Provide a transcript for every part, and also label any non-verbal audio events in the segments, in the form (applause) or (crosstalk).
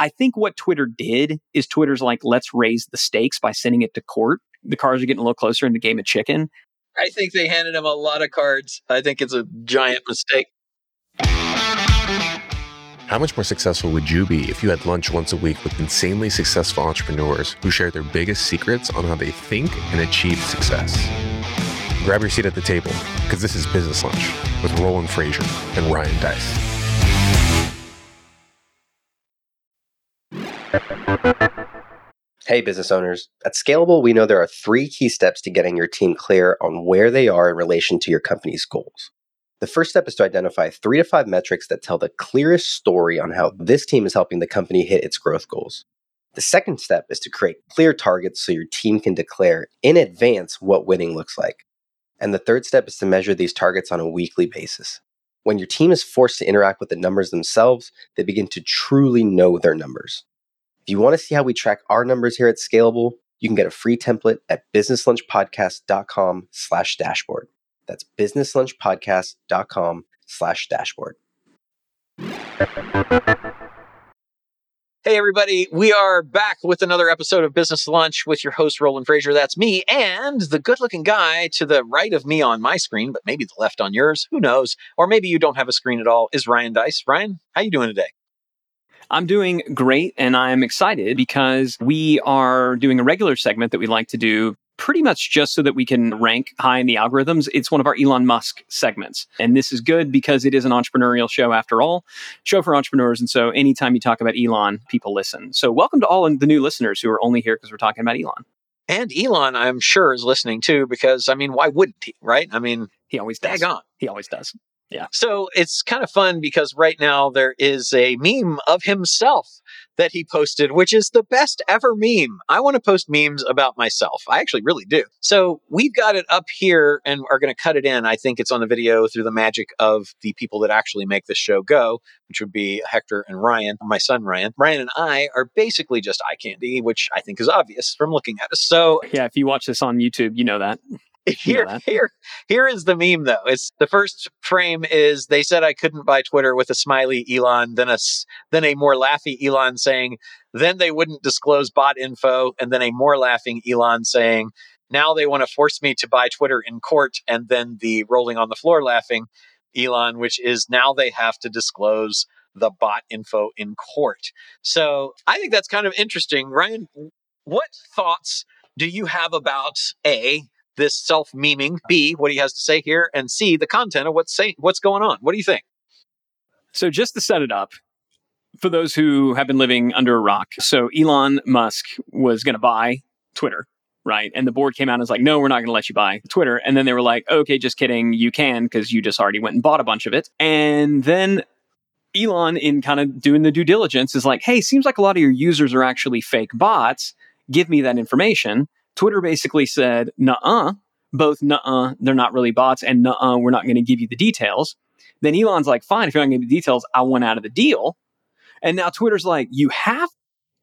I think what Twitter did is Twitter's like, let's raise the stakes by sending it to court. The cards are getting a little closer in the game of chicken. I think they handed him a lot of cards. I think it's a giant mistake. How much more successful would you be if you had lunch once a week with insanely successful entrepreneurs who share their biggest secrets on how they think and achieve success? Grab your seat at the table because this is Business Lunch with Roland Frasier and Ryan Deiss. Hey, business owners. At Scalable, we know there are three key steps to getting your team clear on where they are in relation to your company's goals. The first step is to identify three to five metrics that tell the clearest story on how this team is helping the company hit its growth goals. The second step is to create clear targets so your team can declare in advance what winning looks like. And the third step is to measure these targets on a weekly basis. When your team is forced to interact with the numbers themselves, they begin to truly know their numbers. If you want to see how we track our numbers here at Scalable, you can get a free template at businesslunchpodcast.com slash dashboard. That's businesslunchpodcast.com slash dashboard. Hey, everybody. We are back with another episode of Business Lunch with your host, Roland Frasier. That's me. And the good looking guy to the right of me on my screen, but maybe the left on yours. Who knows? Or maybe you don't have a screen at all, is Ryan Deiss. Ryan, how you doing today? I'm doing great and I'm excited because we are doing a regular segment that we like to do pretty much just so that we can rank high in the algorithms. It's one of our Elon Musk segments. And this is good because it is an entrepreneurial show after all, show for entrepreneurs. And so anytime you talk about Elon, people listen. So welcome to all the new listeners who are only here because we're talking about Elon. And Elon, I'm sure, is listening too, because I mean, why wouldn't he, right? I mean, he always does. on. He always does. Yeah. So it's kind of fun because right now there is a meme of himself that he posted, which is the best ever meme. I want to post memes about myself. I actually really do. So we've got it up here and are going to cut it in. I think it's on the video through the magic of the people that actually make this show go, which would be Hector and Ryan, my son Ryan. Ryan and I are basically just eye candy, which I think is obvious from looking at us. So yeah, if you watch this on YouTube, you know that. (laughs) here, here, here is the meme though. It's the first frame is they said I couldn't buy Twitter with a smiley Elon, then a then a more laughy Elon saying, then they wouldn't disclose bot info, and then a more laughing Elon saying, now they want to force me to buy Twitter in court, and then the rolling on the floor laughing Elon, which is now they have to disclose the bot info in court. So I think that's kind of interesting. Ryan, what thoughts do you have about A, this self memeing, B, what he has to say here, and C, the content of what's saying, what's going on. What do you think? So just to set it up, for those who have been living under a rock, so Elon Musk was going to buy Twitter, right? And the board came out and was like, no, we're not going to let you buy Twitter. And then they were like, okay, just kidding, you can because you just already went and bought a bunch of it. And then Elon, in kind of doing the due diligence, is like, hey, seems like a lot of your users are actually fake bots. Give me that information. Twitter basically said, "Nuh-uh." Both "Nuh-uh," they're not really bots, and "Nuh-uh," we're not going to give you the details. Then Elon's like, "Fine, if you're not going to give me the details, I want out of the deal." And now Twitter's like, "You have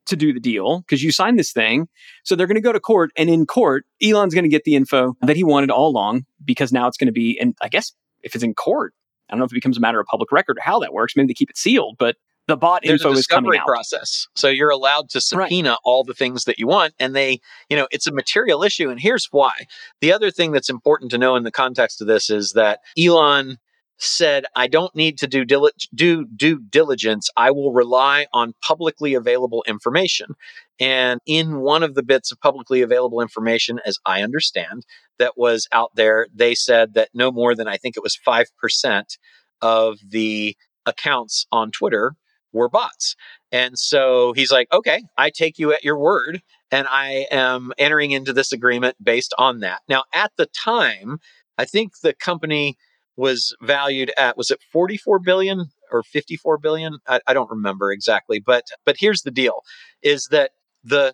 to do the deal because you signed this thing." So they're going to go to court, and in court, Elon's going to get the info that he wanted all along because now it's going to be, and I guess if it's in court, I don't know if it becomes a matter of public record or how that works. Maybe they keep it sealed, but the bot There's info a is coming discovery out. process. So you're allowed to subpoena all the things that you want. And they, you know, it's a material issue. And here's why. The other thing that's important to know in the context of this is that Elon said, I don't need to do, dil- do due diligence. I will rely on publicly available information. And in one of the bits of publicly available information, as I understand, that was out there, they said that no more than I think it was 5% of the accounts on Twitter were bots. And so he's like, okay, I take you at your word. And I am entering into this agreement based on that. Now, at the time, I think the company was valued at, was it 44 billion or 54 billion? I, I don't remember exactly. But, but here's the deal is that the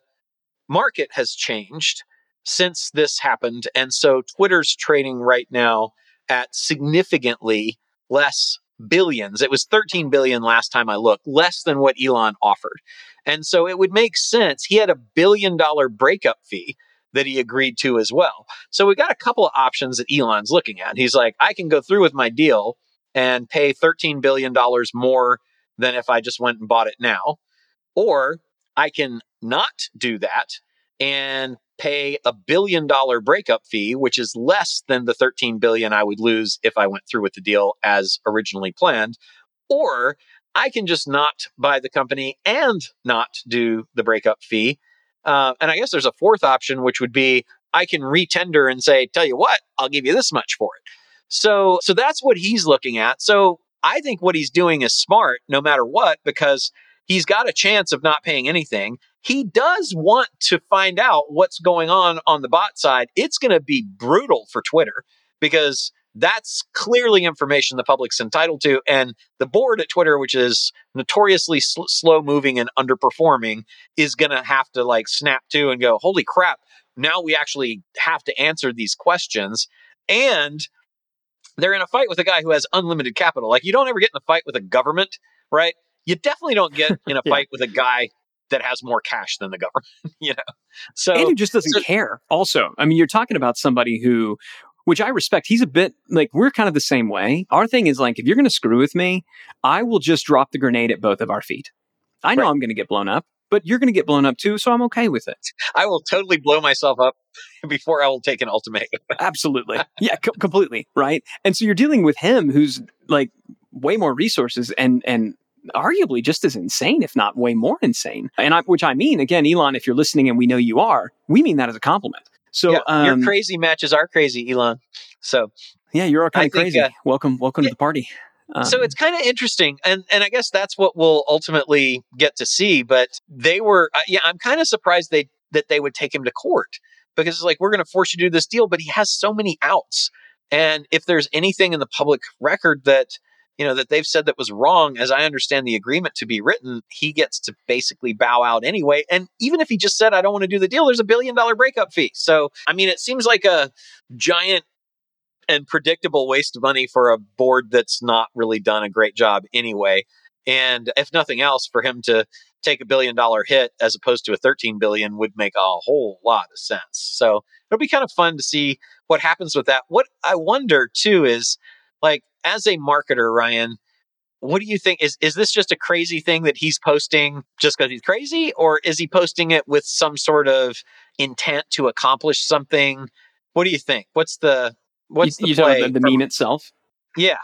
market has changed since this happened. And so Twitter's trading right now at significantly less billions. It was 13 billion last time I looked, less than what Elon offered. And so it would make sense. He had a billion dollar breakup fee that he agreed to as well. So we got a couple of options that Elon's looking at. He's like, I can go through with my deal and pay $13 billion more than if I just went and bought it now. Or I can not do that and pay a billion dollar breakup fee, which is less than the 13 billion I would lose if I went through with the deal as originally planned. Or I can just not buy the company and not do the breakup fee. Uh, and I guess there's a fourth option, which would be I can retender and say, tell you what, I'll give you this much for it. So, so that's what he's looking at. So I think what he's doing is smart no matter what, because he's got a chance of not paying anything. He does want to find out what's going on on the bot side. It's going to be brutal for Twitter because that's clearly information the public's entitled to. And the board at Twitter, which is notoriously sl- slow moving and underperforming, is going to have to like snap to and go, holy crap, now we actually have to answer these questions. And they're in a fight with a guy who has unlimited capital. Like you don't ever get in a fight with a government, right? You definitely don't get in a (laughs) yeah. fight with a guy that has more cash than the government, (laughs) you know. So and who just doesn't so, care. Also, I mean, you're talking about somebody who which I respect. He's a bit like we're kind of the same way. Our thing is like, if you're going to screw with me, I will just drop the grenade at both of our feet. I know right. I'm going to get blown up, but you're going to get blown up too, so I'm okay with it. I will totally blow myself up (laughs) before I will take an ultimatum. (laughs) Absolutely. Yeah, co- completely. Right. And so you're dealing with him who's like way more resources and, and, arguably just as insane if not way more insane and I, which i mean again elon if you're listening and we know you are we mean that as a compliment so yeah, um, your crazy matches are crazy, Elon. So yeah, you're all kind of crazy. uh, welcome, welcome yeah, to the party. Um, so it's kind of interesting, and and I guess that's what we'll ultimately get to see. But they were, uh, yeah, I'm kind of surprised they that they would take him to court because it's like we're going to force you to do this deal, but he has so many outs, and if there's anything in the public record that you know that they've said that was wrong as i understand the agreement to be written he gets to basically bow out anyway and even if he just said i don't want to do the deal there's a billion dollar breakup fee. So i mean it seems like a giant and predictable waste of money for a board that's not really done a great job anyway and if nothing else for him to take a billion dollar hit as opposed to a 13 billion would make a whole lot of sense. So it'll be kind of fun to see what happens with that. What i wonder too is like as a marketer, Ryan, what do you think? Is is this just a crazy thing that he's posting just because he's crazy, or is he posting it with some sort of intent to accomplish something? What do you think? What's the what's you, the play? The, the meme itself. Yeah.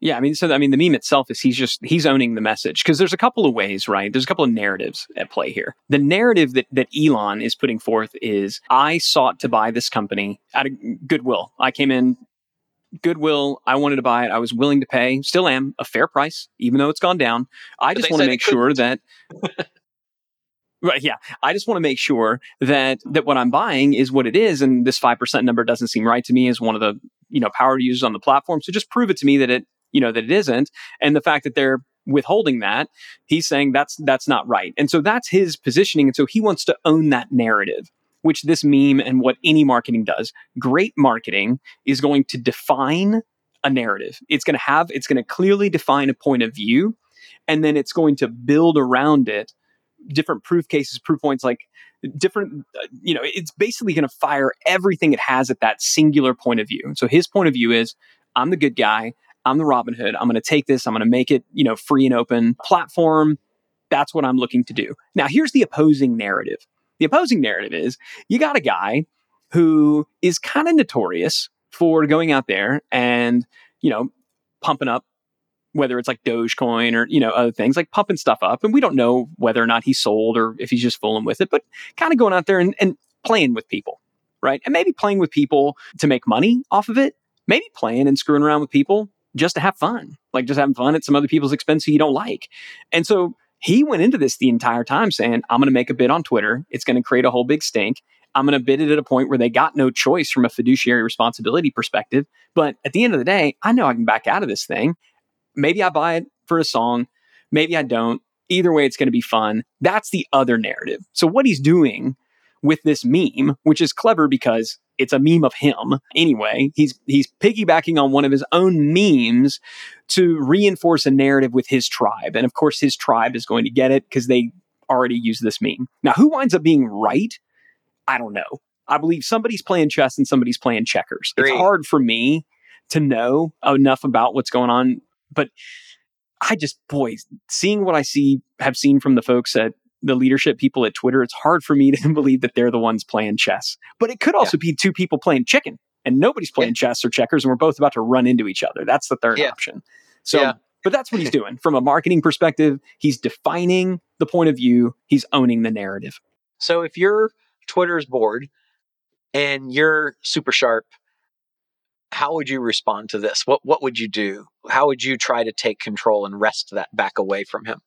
Yeah, I mean, so I mean, the meme itself is he's just he's owning the message because there's a couple of ways, right? There's a couple of narratives at play here. The narrative that that Elon is putting forth is I sought to buy this company out of goodwill. I came in Goodwill, I wanted to buy it. I was willing to pay, still am, a fair price, even though it's gone down. I but just want to make sure that (laughs) Right, yeah. I just want to make sure that that what I'm buying is what it is, and this five percent number doesn't seem right to me as one of the you know power users on the platform. So just prove it to me that it you know that it isn't, and the fact that they're withholding that, he's saying that's that's not right, and so that's his positioning, and so he wants to own that narrative which this meme and what any marketing does. Great marketing is going to define a narrative. It's going to have, it's going to clearly define a point of view, and then it's going to build around it different proof cases, proof points, like different, uh, you know, it's basically going to fire everything it has at that singular point of view. So his point of view is I'm the good guy. I'm the Robin Hood. I'm going to take this. I'm going to make it, you know, free and open platform. That's what I'm looking to do. Now, here's the opposing narrative. The opposing narrative is you got a guy who is kind of notorious for going out there and, you know, pumping up whether it's like Dogecoin or, you know, other things like pumping stuff up. And we don't know whether or not he sold or if he's just fooling with it, but kind of going out there and, and playing with people, right? And maybe playing with people to make money off of it, maybe playing and screwing around with people just to have fun, like just having fun at some other people's expense who you don't like. And so he went into this the entire time saying, I'm going to make a bid on Twitter. It's going to create a whole big stink. I'm going to bid it at a point where they got no choice from a fiduciary responsibility perspective. But at the end of the day, I know I can back out of this thing. Maybe I buy it for a song. Maybe I don't. Either way, it's going to be fun. That's the other narrative. So, what he's doing with this meme, which is clever because it's a meme of him anyway. He's he's piggybacking on one of his own memes to reinforce a narrative with his tribe. And of course his tribe is going to get it because they already use this meme. Now who winds up being right? I don't know. I believe somebody's playing chess and somebody's playing checkers. Great. It's hard for me to know enough about what's going on, but I just, boy, seeing what I see, have seen from the folks at the leadership people at Twitter, it's hard for me (laughs) to believe that they're the ones playing chess. But it could also yeah. be two people playing chicken and nobody's playing yeah. chess or checkers and we're both about to run into each other. That's the third yeah. option. So, but that's what he's (laughs) doing from a marketing perspective. He's defining the point of view, he's owning the narrative. So if you're Twitter's board and you're super sharp, how would you respond to this? What what would you do? How would you try to take control and wrest that back away from him?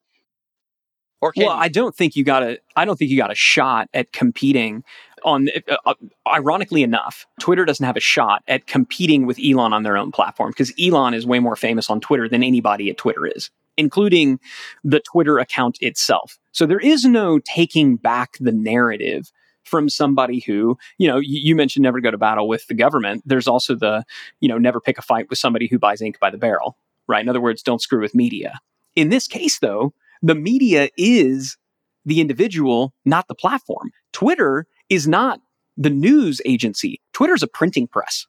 Or well, you? I don't think you got a. I don't think you got a shot at competing on. Uh, uh, ironically enough, Twitter doesn't have a shot at competing with Elon on their own platform because Elon is way more famous on Twitter than anybody at Twitter is, including the Twitter account itself. So there is no taking back the narrative from somebody who, you know, you, you, mentioned never go to battle with the government. There's also the, you know, never pick a fight with somebody who buys ink by the barrel, right? In other words, don't screw with media. In this case, though, the media is the individual, not the platform. Twitter is not the news agency. Twitter's a printing press.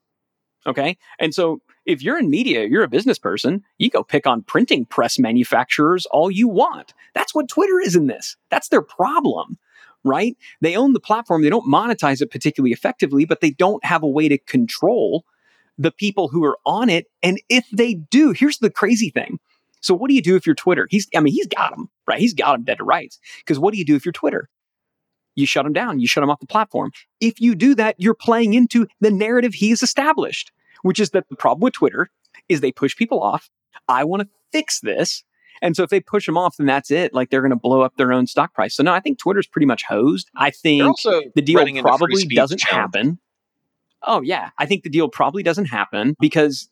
Okay. And so if you're in media, you're a business person, you go pick on printing press manufacturers all you want. That's what Twitter is in this. That's their problem, right? They own the platform. They don't monetize it particularly effectively, but they don't have a way to control the people who are on it. And if they do, here's the crazy thing so what do you do if you're Twitter? He's, I mean, he's got him, right? He's got him dead to rights. Because what do you do if you're Twitter? You shut him down. You shut him off the platform. If you do that, you're playing into the narrative he's established, which is that the problem with Twitter is they push people off. I want to fix this. And so if they push them off, then that's it. Like they're going to blow up their own stock price. So no, I think Twitter's pretty much hosed. I think the deal probably doesn't happen. Oh yeah, I think the deal probably doesn't happen because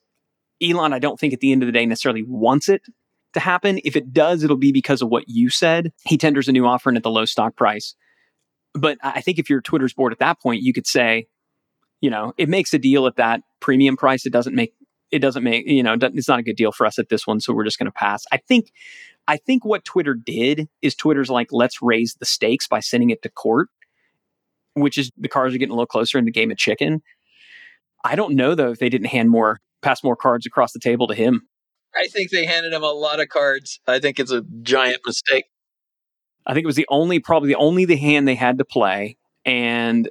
Elon, I don't think at the end of the day necessarily wants it to happen. If it does, it'll be because of what you said. He tenders a new offering at the low stock price. But I think if you're Twitter's board at that point, you could say, you know, it makes a deal at that premium price. It doesn't make it doesn't make you know it's not a good deal for us at this one, so we're just going to pass. I think I think what Twitter did is Twitter's like let's raise the stakes by sending it to court, which is the cards are getting a little closer in the game of chicken. I don't know though if they didn't hand more pass more cards across the table to him. I think they handed him a lot of cards. I think it's a giant mistake. I think it was the only, probably the only the hand they had to play, and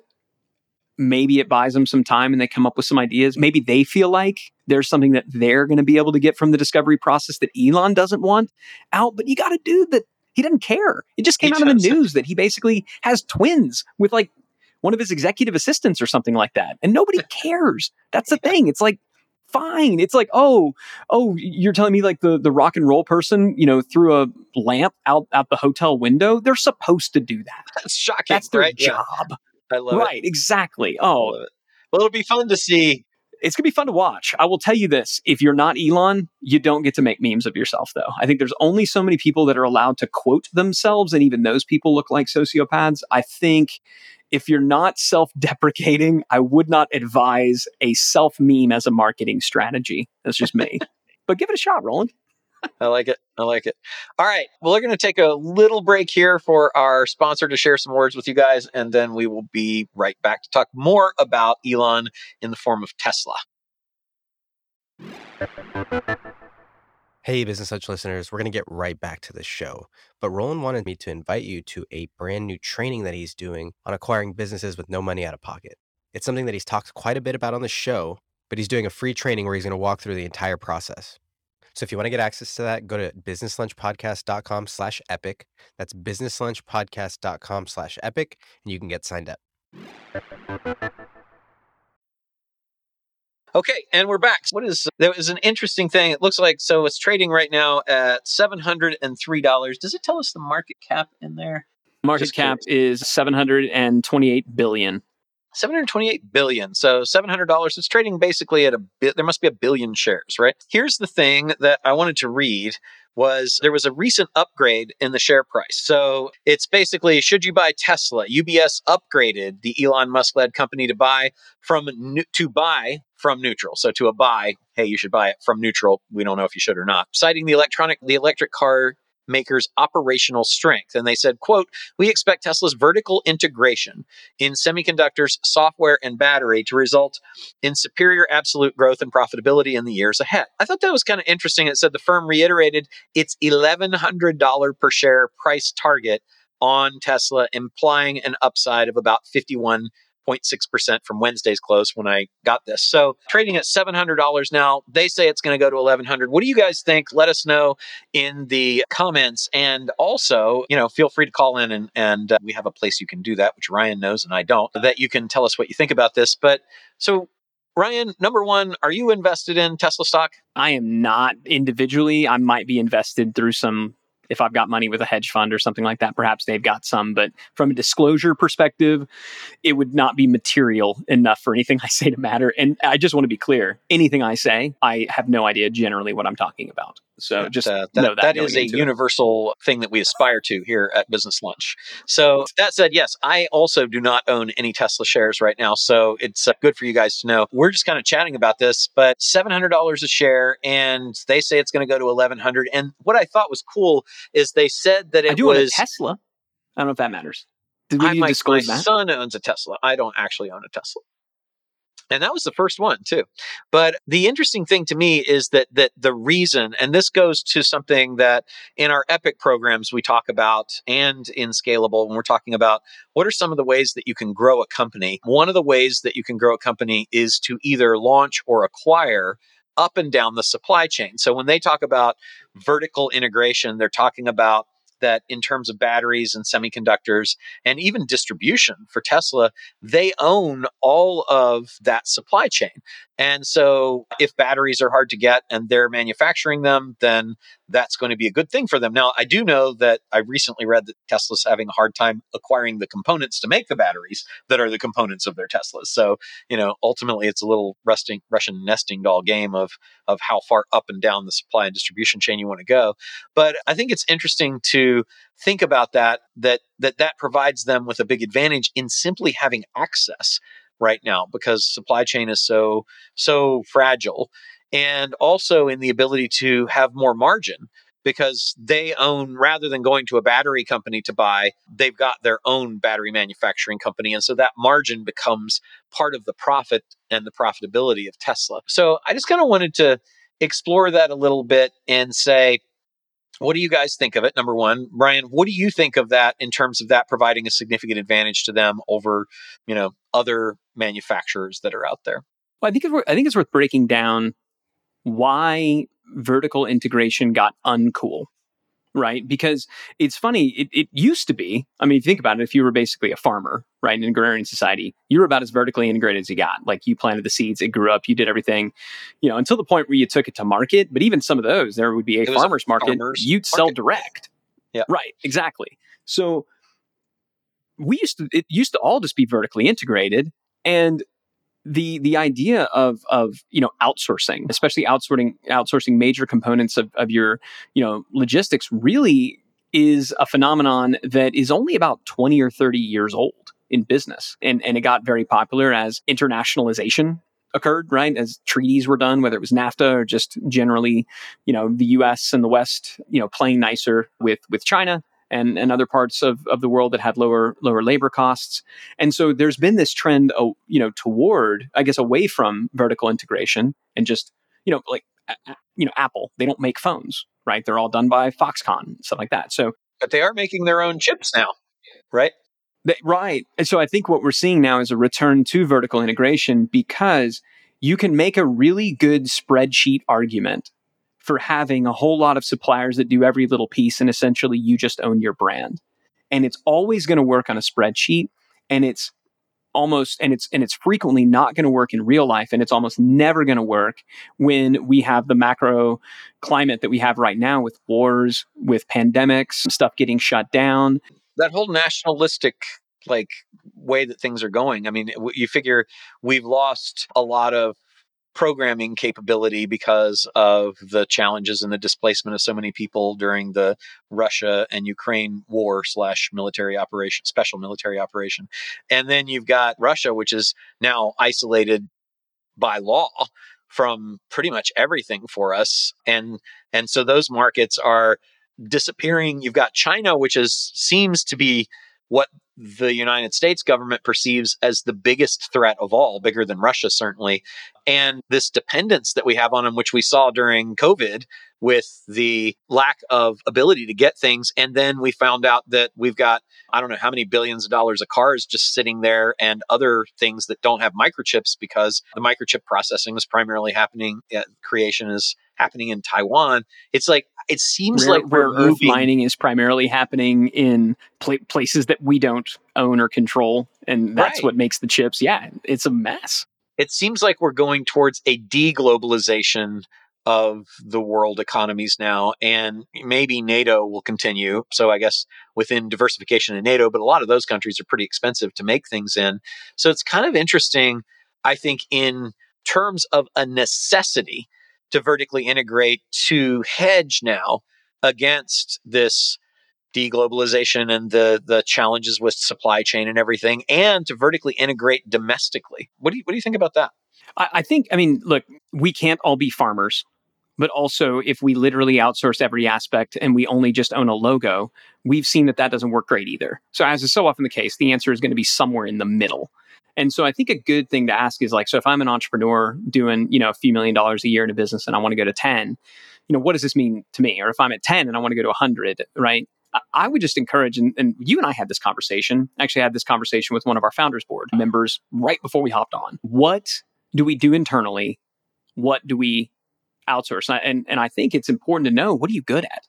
maybe it buys them some time and they come up with some ideas. Maybe they feel like there's something that they're going to be able to get from the discovery process that Elon doesn't want out. But you got a dude that he doesn't care. It just came he out in the news that he basically has twins with like one of his executive assistants or something like that, and nobody (laughs) cares. That's the thing. It's like fine. It's like, oh, oh, you're telling me like the the rock and roll person, you know, threw a lamp out out the hotel window. They're supposed to do that. (laughs) That's shocking. That's their right? job. Yeah. I love right, it. Right, exactly. Oh, it. well, it'll be fun to see. It's gonna be fun to watch. I will tell you this: if you're not Elon, you don't get to make memes of yourself, though. I think there's only so many people that are allowed to quote themselves, and even those people look like sociopaths. I think if you're not self deprecating, I would not advise a self meme as a marketing strategy. That's just me. (laughs) but give it a shot, Roland. I like it. I like it. All right. Well, we're going to take a little break here for our sponsor to share some words with you guys, and then we will be right back to talk more about Elon in the form of Tesla. Hey, Business Lunch listeners, we're going to get right back to the show. But Roland wanted me to invite you to a brand new training that he's doing on acquiring businesses with no money out of pocket. It's something that he's talked quite a bit about on the show, but he's doing a free training where he's going to walk through the entire process. So if you want to get access to that, go to businesslunchpodcast.com slash epic. That's businesslunchpodcast.com slash epic, and you can get signed up. Okay, and we're back. What is uh, there is an interesting thing. It looks like so it's trading right now at seven hundred and three dollars. Does it tell us the market cap in there? Market Just cap curious. is seven hundred and twenty eight billion. 728 billion. So $700. It's trading basically at a bit. There must be a billion shares, right? Here's the thing that I wanted to read was there was a recent upgrade in the share price. So it's basically should you buy Tesla? UBS upgraded the Elon Musk led company to buy from to buy from neutral. So to a buy, hey, you should buy it from neutral. We don't know if you should or not. Citing the electronic the electric car maker's operational strength. And they said, quote, we expect Tesla's vertical integration in semiconductors, software, and battery to result in superior absolute growth and profitability in the years ahead. I thought that was kind of interesting. It said the firm reiterated its $1,100 per share price target on Tesla, implying an upside of about 51 0.6% from Wednesday's close when I got this. So trading at $700 now. They say it's going to go to 1,100. What do you guys think? Let us know in the comments. And also, you know, feel free to call in and, and uh, we have a place you can do that, which Ryan knows and I don't, that you can tell us what you think about this. But so Ryan, number one, are you invested in Tesla stock? I am not individually. I might be invested through some if I've got money with a hedge fund or something like that, perhaps they've got some. But from a disclosure perspective, it would not be material enough for anything (laughs) I say to matter. And I just want to be clear anything I say, I have no idea generally what I'm talking about. So just uh, that, know that. That is a universal it. thing that we aspire to here at Business Lunch. So that said, yes, I also do not own any Tesla shares right now. So it's uh, good for you guys to know. We're just kind of chatting about this, but $700 a share, and they say it's going to go to 1100 And what I thought was cool is they said that it I do was own a Tesla. I don't know if that matters. Did we I, my, my son owns a Tesla. I don't actually own a Tesla. And that was the first one too. But the interesting thing to me is that that the reason, and this goes to something that in our Epic programs we talk about and in Scalable, when we're talking about what are some of the ways that you can grow a company. One of the ways that you can grow a company is to either launch or acquire up and down the supply chain. So when they talk about vertical integration, they're talking about that in terms of batteries and semiconductors and even distribution for Tesla, they own all of that supply chain. And so if batteries are hard to get and they're manufacturing them, then that's going to be a good thing for them. Now, I do know that I recently read that Tesla's having a hard time acquiring the components to make the batteries that are the components of their Teslas. So, you know, ultimately it's a little Russian nesting doll game of, of how far up and down the supply and distribution chain you want to go. But I think it's interesting to think about that, that, that that provides them with a big advantage in simply having access right now because supply chain is so so fragile and also in the ability to have more margin because they own rather than going to a battery company to buy they've got their own battery manufacturing company and so that margin becomes part of the profit and the profitability of Tesla so i just kind of wanted to explore that a little bit and say what do you guys think of it? Number one, Brian, what do you think of that in terms of that providing a significant advantage to them over, you know, other manufacturers that are out there? Well, I think I think it's worth breaking down why vertical integration got uncool right? Because it's funny, it, it used to be, I mean, if you think about it, if you were basically a farmer, right, in an agrarian society, you were about as vertically integrated as you got. Like you planted the seeds, it grew up, you did everything, you know, until the point where you took it to market. But even some of those, there would be a farmer's a market, farmer's you'd market. sell direct. Yeah. Right, exactly. So we used to, it used to all just be vertically integrated. And the the idea of of you know outsourcing, especially outsourcing outsourcing major components of, of your you know logistics, really is a phenomenon that is only about twenty or thirty years old in business, and and it got very popular as internationalization occurred, right? As treaties were done, whether it was NAFTA or just generally, you know, the U.S. and the West, you know, playing nicer with with China and, and other parts of, of the world that had lower lower labor costs. And so there's been this trend, oh, you know, toward I guess away from vertical integration and just you know like you know Apple they don't make phones right they're all done by Foxconn stuff like that. So but they are making their own chips now, right? They, right. And so I think what we're seeing now is a return to vertical integration because you can make a really good spreadsheet argument for having a whole lot of suppliers that do every little piece and essentially you just own your brand. And it's always going to work on a spreadsheet and it's almost and it's and it's frequently not going to work in real life and it's almost never going to work when we have the macro climate that we have right now with wars, with pandemics, stuff getting shut down. That whole nationalistic like way that things are going. I mean, you figure we've lost a lot of programming capability because of the challenges and the displacement of so many people during the Russia and Ukraine war slash military operation, special military operation. And then you've got Russia, which is now isolated by law from pretty much everything for us. And and so those markets are disappearing. You've got China, which is seems to be what the United States government perceives as the biggest threat of all, bigger than Russia, certainly. And this dependence that we have on them, which we saw during COVID with the lack of ability to get things. And then we found out that we've got, I don't know how many billions of dollars of cars just sitting there and other things that don't have microchips because the microchip processing is primarily happening, creation is happening in Taiwan. It's like it seems rare, like where earth mining is primarily happening in pl- places that we don't own or control, and that's Right. what makes the chips. Yeah, it's a mess. it seems like we're going towards a deglobalization of the world economies now and maybe NATO will continue so i guess within diversification in NATO but a lot of those countries are pretty expensive to make things in so it's kind of interesting i think in terms of a necessity to vertically integrate to hedge now against this deglobalization and the the challenges with supply chain and everything and to vertically integrate domestically what do you what do you think about that I, I think, I mean, look, we can't all be farmers, but also if we literally outsource every aspect and we only just own a logo, we've seen that that doesn't work great either. So, as is so often the case, the answer is going to be somewhere in the middle. And so, I think a good thing to ask is like, so if I'm an entrepreneur doing, you know, a few million dollars a year in a business and I want to go to 10, you know, what does this mean to me? Or if I'm at 10 and I want to go to 100, right? I- would just encourage, and, and you and I had this conversation. Actually, had this conversation with one of our founders board members right before we hopped on. What do we do internally? What do we outsource? And And, and I think it's important to know what are you good at.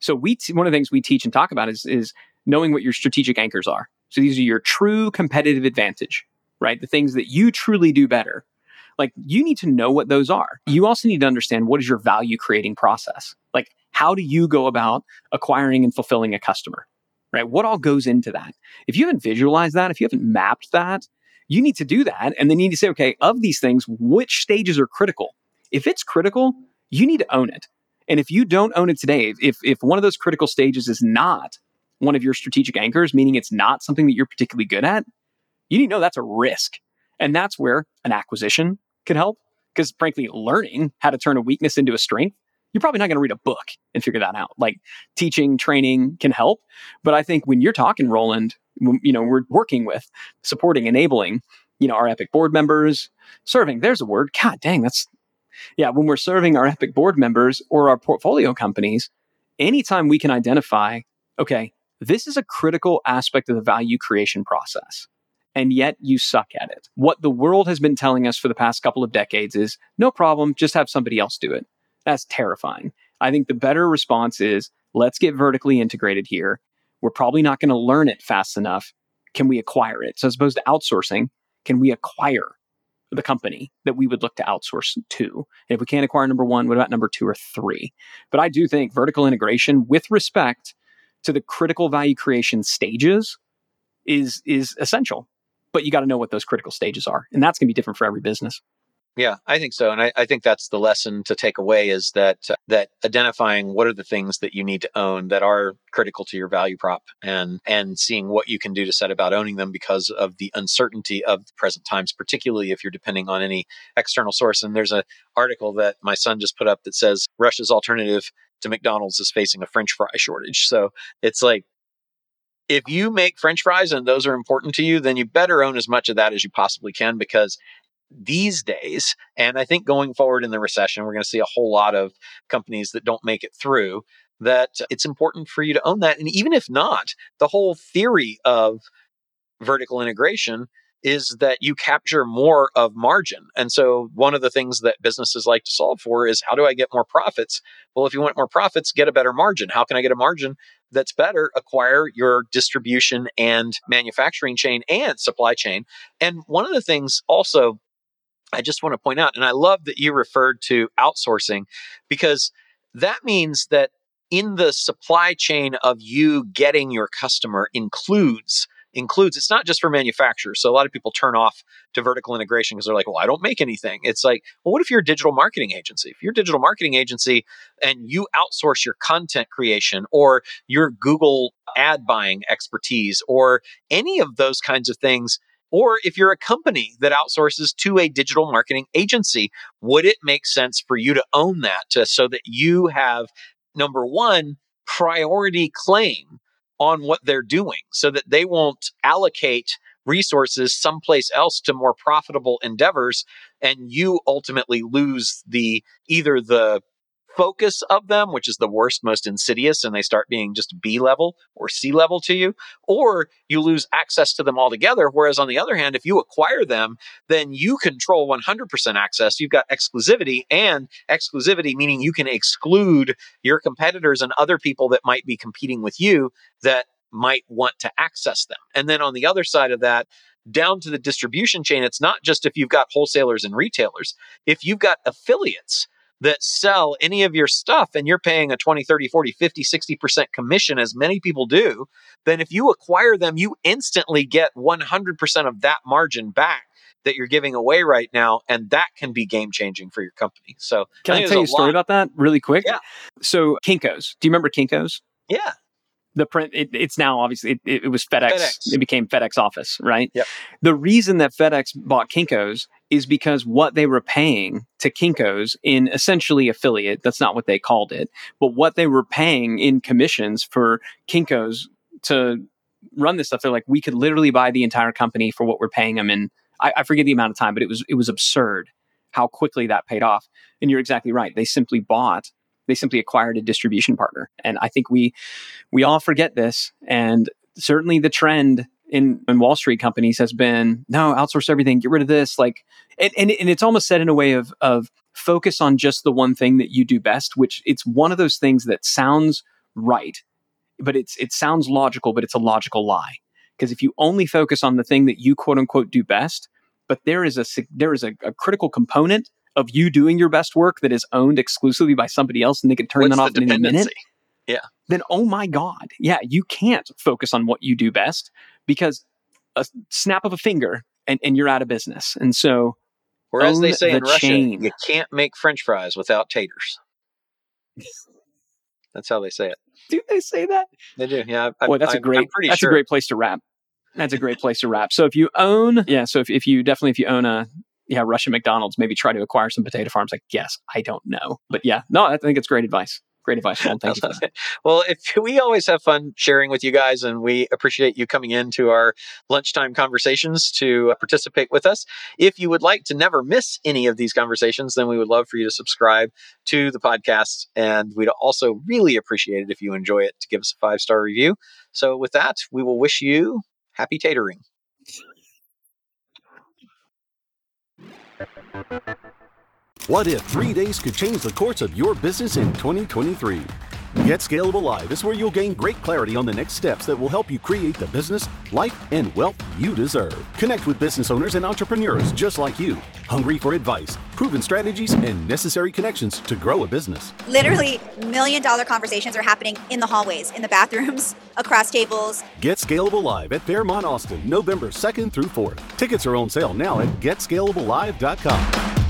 So we t- one of the things we teach and talk about is is knowing what your strategic anchors are. So these are your true competitive advantage, right? The things that you truly do better. Like you need to know what those are. Mm-hmm. You also need to understand what is your value creating process. Like how do you go about acquiring and fulfilling a customer? Right? What all goes into that? If you haven't visualized that, if you haven't mapped that, you need to do that and then you need to say okay of these things which stages are critical if it's critical you need to own it and if you don't own it today if if one of those critical stages is not one of your strategic anchors meaning it's not something that you're particularly good at you need to know that's a risk. And that's where an acquisition can help. Because frankly learning how to turn a weakness into a strength you're probably not going to read a book and figure that out. Like teaching training can help. But i think when you're talking roland you know we're working with supporting enabling you know our epic board members serving there's a word god dang that's yeah when we're serving our epic board members or our portfolio companies anytime we can identify okay this is a critical aspect of the value creation process and yet you suck at it what the world has been telling us for the past couple of decades is no problem just have somebody else do it that's terrifying i think the better response is let's get vertically integrated here we're probably not going to learn it fast enough can we acquire it so as opposed to outsourcing can we acquire the company that we would look to outsource to. And if we can't acquire number one, what about number two or three? But I do think vertical integration with respect to the critical value creation stages is is essential. But you got to know what those critical stages are. And that's going to be different for every business. Yeah, I think so, and I, I think that's the lesson to take away is that that identifying what are the things that you need to own that are critical to your value prop, and and seeing what you can do to set about owning them because of the uncertainty of the present times, particularly if you're depending on any external source. And there's an article that my son just put up that says Russia's alternative to McDonald's is facing a French fry shortage. So it's like if you make French fries and those are important to you, then you better own as much of that as you possibly can because these days, and I think going forward in the recession, we're going to see a whole lot of companies that don't make it through. That it's important for you to own that. And even if not, the whole theory of vertical integration is that you capture more of margin. And so, one of the things that businesses like to solve for is how do I get more profits? Well, if you want more profits, get a better margin. How can I get a margin that's better? Acquire your distribution and manufacturing chain and supply chain. And one of the things also I just want to point out, and I love that you referred to outsourcing because that means that in the supply chain of you getting your customer includes includes it's not just for manufacturers so a lot of people turn off to vertical integration because they're like well i don't make anything. It's like well what if you're a digital marketing agency? If you're a digital marketing agency and you outsource your content creation or your google ad buying expertise or any of those kinds of things or if you're a company that outsources to a digital marketing agency, would it make sense for you to own that to, so that you have number one, priority claim on what they're doing so that they won't allocate resources someplace else to more profitable endeavors and you ultimately lose the either the focus of them, which is the worst, most insidious, and they start being just B level or C level to you, or you lose access to them altogether. Whereas on the other hand, if you acquire them, then you control 100% access. You've got exclusivity, and exclusivity meaning you can exclude your competitors and other people that might be competing with you that might want to access them. And then on the other side of that, down to the distribution chain, it's not just if you've got wholesalers and retailers. If you've got affiliates that sell any of your stuff and you're paying a 20, 30, 40, 50, 60% commission, as many people do, then if you acquire them, you instantly get 100% of that margin back that you're giving away right now. And that can be game changing for your company. So, can I, I tell you a story lot. about that really quick? Yeah. So, Kinko's, do you remember Kinko's? Yeah the print it, it's now obviously it, it was FedEx. FedEx. It became FedEx Office, right? Yep. The reason that FedEx bought Kinko's is because what they were paying to Kinko's in essentially affiliate, that's not what they called it, but what they were paying in commissions for Kinko's to run this stuff, they're like, we could literally buy the entire company for what we're paying them in I, I forget the amount of time, but it was it was absurd how quickly that paid off. And you're exactly right. They simply bought they simply acquired a distribution partner. And I think we we all forget this. And certainly the trend in, in Wall Street companies has been no, outsource everything, get rid of this. Like and, and, and it's almost said in a way of of focus on just the one thing that you do best, which it's one of those things that sounds right, but it's it sounds logical, but it's a logical lie. Because if you only focus on the thing that you quote unquote do best, but there is a there is a, a critical component of you doing your best work that is owned exclusively by somebody else and they can turn What's that off in a minute, yeah. then oh my God, yeah, you can't focus on what you do best because a snap of a finger and, and you're out of business. And so, or as they say the in Russia, you can't make French fries without taters. (laughs) That's how they say it. Do they say that? They do. Yeah. I, Boy, that's I, a great. that's sure. a great place to wrap. That's a great place to wrap. So if you own, yeah. So if, if you definitely if you own a yeah, Russian McDonald's, maybe try to acquire some potato farms. Like, yes, I don't know. But yeah, no, I think it's great advice. Great advice, Sean. Thank you. well, if (laughs) we always have fun sharing with you guys, and we appreciate you coming into our lunchtime conversations to participate with us. If you would like to never miss any of these conversations, then we would love for you to subscribe to the podcast, and we'd also really appreciate it if you enjoy it to give us a five star review. So, with that, we will wish you happy tatering. What if three days could change the course of your business in 2023? Get Scalable Live is where you'll gain great clarity on the next steps that will help you create the business, life, and wealth you deserve. Connect with business owners and entrepreneurs just like you, hungry for advice, proven strategies, and necessary connections to grow a business. Literally, million dollar conversations are happening in the hallways, in the bathrooms, (laughs) across tables. Get Scalable Live at Fairmont Austin, November 2nd through 4th. Tickets are on sale now at getscalablelive.com.